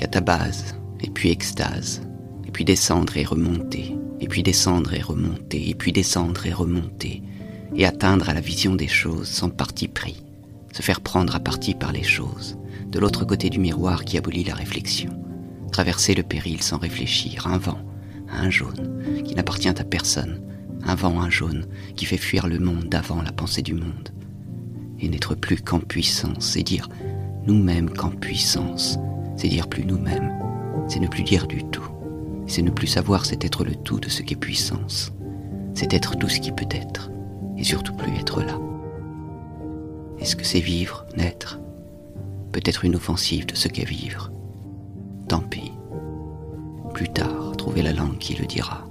Catabase, et puis extase, et puis descendre et remonter, et puis descendre et remonter, et puis descendre et remonter, et atteindre à la vision des choses sans parti pris, se faire prendre à partie par les choses, de l'autre côté du miroir qui abolit la réflexion, traverser le péril sans réfléchir, un vent, un jaune, qui n'appartient à personne, un vent, un jaune, qui fait fuir le monde d'avant la pensée du monde, et n'être plus qu'en puissance, c'est dire nous-mêmes qu'en puissance, c'est dire plus nous-mêmes, c'est ne plus dire du tout, c'est ne plus savoir, c'est être le tout de ce qu'est puissance, c'est être tout ce qui peut être, et surtout plus être là. Est-ce que c'est vivre, naître? Peut-être une offensive de ce qu'est vivre. Tant pis. Plus tard, trouver la langue qui le dira.